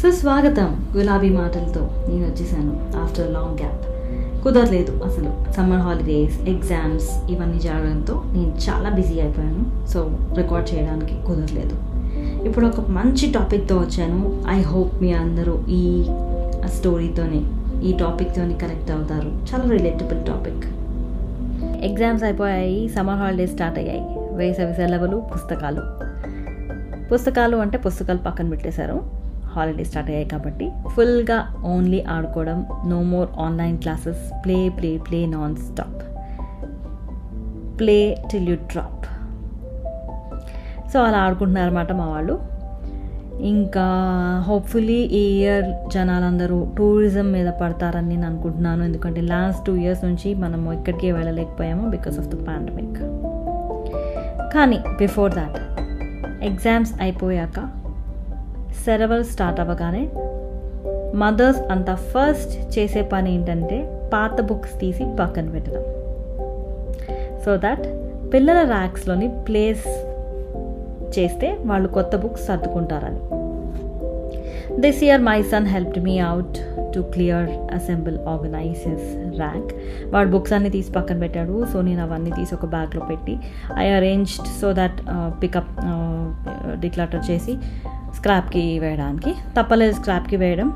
సుస్వాగతం గులాబీ మాటలతో నేను వచ్చేసాను ఆఫ్టర్ లాంగ్ గ్యాప్ కుదరలేదు అసలు. సమ్మర్ హాలిడేస్ ఎగ్జామ్స్ ఇవన్నీ జరగడంతో నేను చాలా బిజీ అయిపోయాను. సో రికార్డ్ చేయడానికి కుదరలేదు. ఇప్పుడు ఒక మంచి టాపిక్తో వచ్చాను. ఐ హోప్ మీ అందరూ ఈ స్టోరీతోనే ఈ టాపిక్తోనే కనెక్ట్ అవుతారు. చాలా రిలేటబుల్ టాపిక్ ఎగ్జామ్స్ అయిపోయాయి సమ్మర్ హాలిడేస్ స్టార్ట్ అయ్యాయి. వేసవి సెలవులు పుస్తకాలు. పుస్తకాలు అంటే పుస్తకాలు పక్కన పెట్టేశారు. హాలిడే స్టార్ట్ అయ్యాయి కాబట్టి ఫుల్గా ఓన్లీ ఆడుకోవడం no more online classes play play play non stop. Play till you drop. So అలా ఆడుకుంటున్నారన్నమాట మా వాళ్ళు. ఇంకా హోప్ఫుల్లీ ఈ ఇయర్ జనాలందరూ టూరిజం మీద పడతారని నేను అనుకుంటున్నాను. ఎందుకంటే లాస్ట్ టూ ఇయర్స్ నుంచి మనము ఎక్కడికి వెళ్ళలేకపోయాము బికాస్ ఆఫ్ ద పాండమిక్. కానీ బిఫోర్ దాట్ ఎగ్జామ్స్ అయిపోయాక సెరవల్ స్టార్ట్ అవ్వగానే మదర్స్ అంతా ఫస్ట్ చేసే పని ఏంటంటే పాత బుక్స్ తీసి పక్కన పెట్టడం. సో దట్ పిల్లల ర్యాక్స్లోని ప్లేస్ చేస్తే వాళ్ళు కొత్త books సర్దుకుంటారని. This year my son helped me out to clear assemble organizes rack వాడు బుక్స్ అన్ని తీసి పక్కన పెట్టాడు. సో నేను అవన్నీ తీసి ఒక బ్యాగ్లో పెట్టి I arranged so that pickup declutter చేసి స్క్రాప్కి వేయడానికి తప్పలేదు స్క్రాప్కి వేయడం.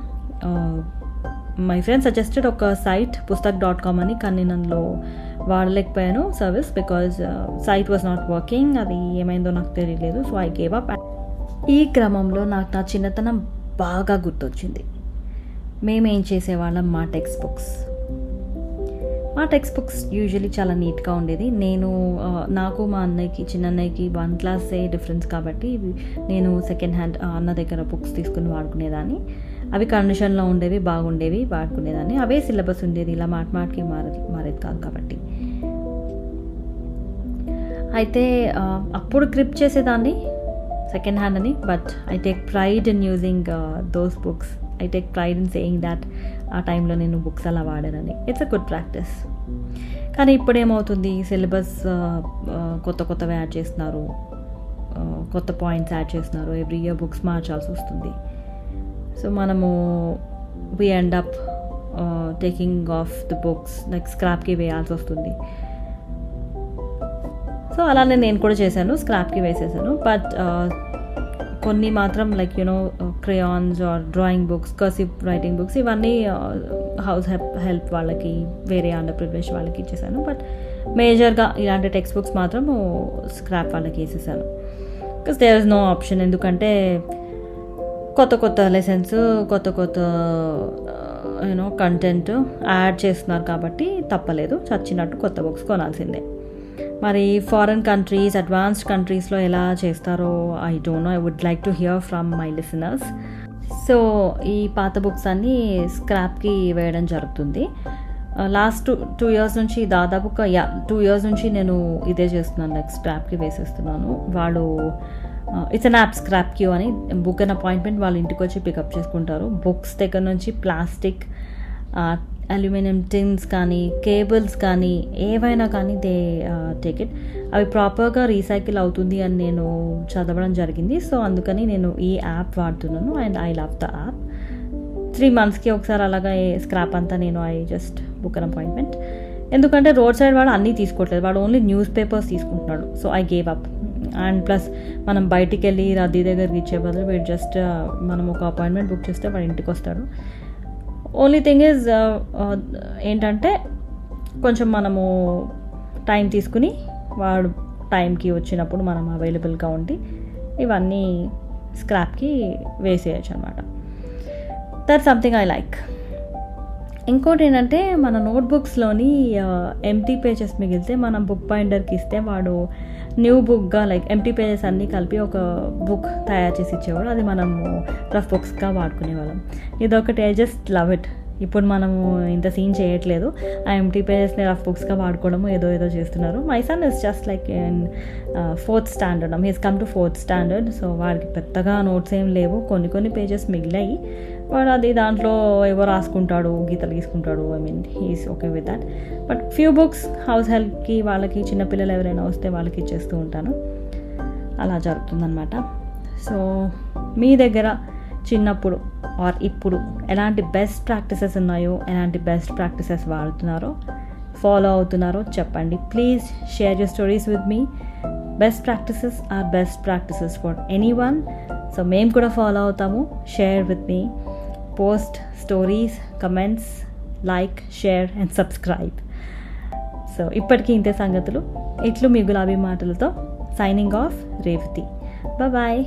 మై ఫ్రెండ్ సజెస్టెడ్ ఒక సైట్ పుస్తక్ డాట్ కామ్ అని కానీ నన్ను వాడలేకపోయాను service because site was not working అది ఏమైందో నాకు తెలియలేదు సో ఐ గేవ్ అప్. ఈ క్రమంలో నాకు నా చిన్నతనం బాగా గుర్తొచ్చింది. మేమేం చేసేవాళ్ళం మా టెక్స్ట్ బుక్స్. మా టెక్స్ట్ బుక్స్ యూజువలీ చాలా నీట్గా ఉండేది. నేను నాకు మా అన్నయ్యకి చిన్న అన్నయ్యకి వన్ క్లాసే డిఫరెన్స్ కాబట్టి నేను సెకండ్ హ్యాండ్ అన్న దగ్గర బుక్స్ తీసుకుని వాడుకునేదాన్ని. అవి కండిషన్లో ఉండేవి బాగుండేవి వాడుకునేదాన్ని. అవే సిలబస్ ఉండేది ఇలా మాట మాటకి మారేది మారేది కాదు కాబట్టి. అయితే అప్పుడు గ్రిప్ చేసేదాన్ని సెకండ్ హ్యాండ్ అని. But I take pride in using those books I take pride in saying that ఆ టైంలో నేను బుక్స్ అలా వాడానని. ఇట్స్ అ గుడ్ ప్రాక్టీస్ కానీ ఇప్పుడు ఏమవుతుంది సిలబస్ కొత్త కొత్తవి యాడ్ చేస్తున్నారు. కొత్త పాయింట్స్ యాడ్ చేస్తున్నారు. ఎవ్రీ ఇయర్ బుక్స్ మార్చాల్సి వస్తుంది. సో మనము we end up taking off the books like స్క్రాప్కి వేయాల్సి వస్తుంది. సో అలానే నేను కూడా చేశాను. స్క్రాప్కి వేసేసాను. బట్ కొన్ని మాత్రం like you know crayons or drawing books cursive writing books ఇవన్నీ uh, హౌస్ హెల్ప్ వాళ్ళకి వేరే ఆంధ్రప్రదేశ్ వాళ్ళకి ఇచ్చేసాను. బట్ మేజర్గా ఇలాంటి టెక్స్ట్ బుక్స్ మాత్రం స్క్రాప్ వాళ్ళకి వేసేసాను. Because there is no option ఎందుకంటే కొత్త కొత్త లెసన్స్ కొత్త కొత్త యూనో కంటెంట్ యాడ్ చేస్తున్నారు కాబట్టి తప్పలేదు. చచ్చినట్టు కొత్త బుక్స్ కొనాల్సిందే. మరి ఫారెన్ కంట్రీస్ అడ్వాన్స్డ్ కంట్రీస్లో ఎలా చేస్తారో I don't know I would like to hear from my listeners so ఈ పాత బుక్స్ అన్నీ స్క్రాప్కి వేయడం జరుగుతుంది. లాస్ట్ టూ ఇయర్స్ నుంచి దాదాపు ఒక యా టూ ఇయర్స్ నుంచి నేను ఇదే చేస్తున్నాను లైక్ స్క్రాప్కి వేసేస్తున్నాను. వాళ్ళు it's an app scrap Q అని బుక్ అండ్ అపాయింట్మెంట్ వాళ్ళ ఇంటికి వచ్చి పికప్ చేసుకుంటారు. బుక్స్ దగ్గర నుంచి ప్లాస్టిక్ అల్యూమినియం టిన్స్ కానీ కేబుల్స్ కానీ ఏవైనా కానీ దే టేక్ ఇట్ అవి ప్రాపర్గా రీసైకిల్ అవుతుంది అని నేను చదవడం జరిగింది. సో అందుకని నేను ఈ యాప్ వాడుతున్నాను. And I love the app three మంత్స్కి ఒకసారి అలాగా స్క్రాప్ అంతా నేను I just book an appointment ఎందుకంటే రోడ్ సైడ్ వాడు అన్నీ తీసుకోవట్లేదు. వాడు ఓన్లీ న్యూస్ పేపర్స్ తీసుకుంటున్నాడు. So I gave up and plus మనం బయటికి వెళ్ళి రద్దీ దగ్గరికి ఇచ్చే బదులు వీడు జస్ట్ మనం ఒక అపాయింట్మెంట్ బుక్ చేస్తే వాడు ఇంటికి వస్తాడు ఓన్లీ థింగ్ ఈజ్ ఏంటంటే కొంచెం మనము టైం తీసుకుని వాడు టైంకి వచ్చినప్పుడు మనం అవైలబుల్గా ఉండి ఇవన్నీ స్క్రాప్కి వేసేయచ్చు అనమాట దట్ సంథింగ్ ఐ లైక్ ఇంకోటి ఏంటంటే మన నోట్బుక్స్లోని ఎంటీ పేజెస్ మిగిలితే మనం బుక్ బైండర్కి ఇస్తే వాడు న్యూ బుక్గా లైక్ ఎంటీ పేజెస్ అన్నీ కలిపి ఒక బుక్ తయారు చేసి ఇచ్చేవాడు. అది మనము రఫ్ బుక్స్గా వాడుకునేవాళ్ళం. ఇదొకటి ఐ జస్ట్ లవ్ ఇట్ ఇప్పుడు మనము ఇంత సీన్ చేయట్లేదు. ఆ ఎంటీ పేజెస్ని రఫ్ బుక్స్గా వాడుకోవడము ఏదో ఏదో చేస్తున్నారు. My son is just like in fourth standard he's come to fourth standard. So వాడికి పెద్దగా నోట్స్ ఏం లేవు. కొన్ని కొన్ని పేజెస్ మిగిలాయి. వాడు అది దాంట్లో ఏవో రాసుకుంటాడు గీతలు గీసుకుంటాడు. I mean he's okay with that. But few books house హెల్ప్కి వాళ్ళకి చిన్నపిల్లలు ఎవరైనా వస్తే వాళ్ళకి ఇచ్చేస్తూ ఉంటాను. అలా జరుగుతుందనమాట సో మీ దగ్గర చిన్నప్పుడు ఆర్ ఇప్పుడు ఎలాంటి బెస్ట్ ప్రాక్టీసెస్ ఉన్నాయో ఎలాంటి బెస్ట్ ప్రాక్టీసెస్ వాడుతున్నారో ఫాలో అవుతున్నారో చెప్పండి. Please share your stories with me best practices or best practices for any one so మేము కూడా ఫాలో అవుతాము. Share with me post stories comments like share and subscribe so ఇప్పటికీ ఇంతే సంగతులు. ఇట్లు మీ గులాబీ మాటలతో సైనింగ్ ఆఫ్ రేవతి బాయ్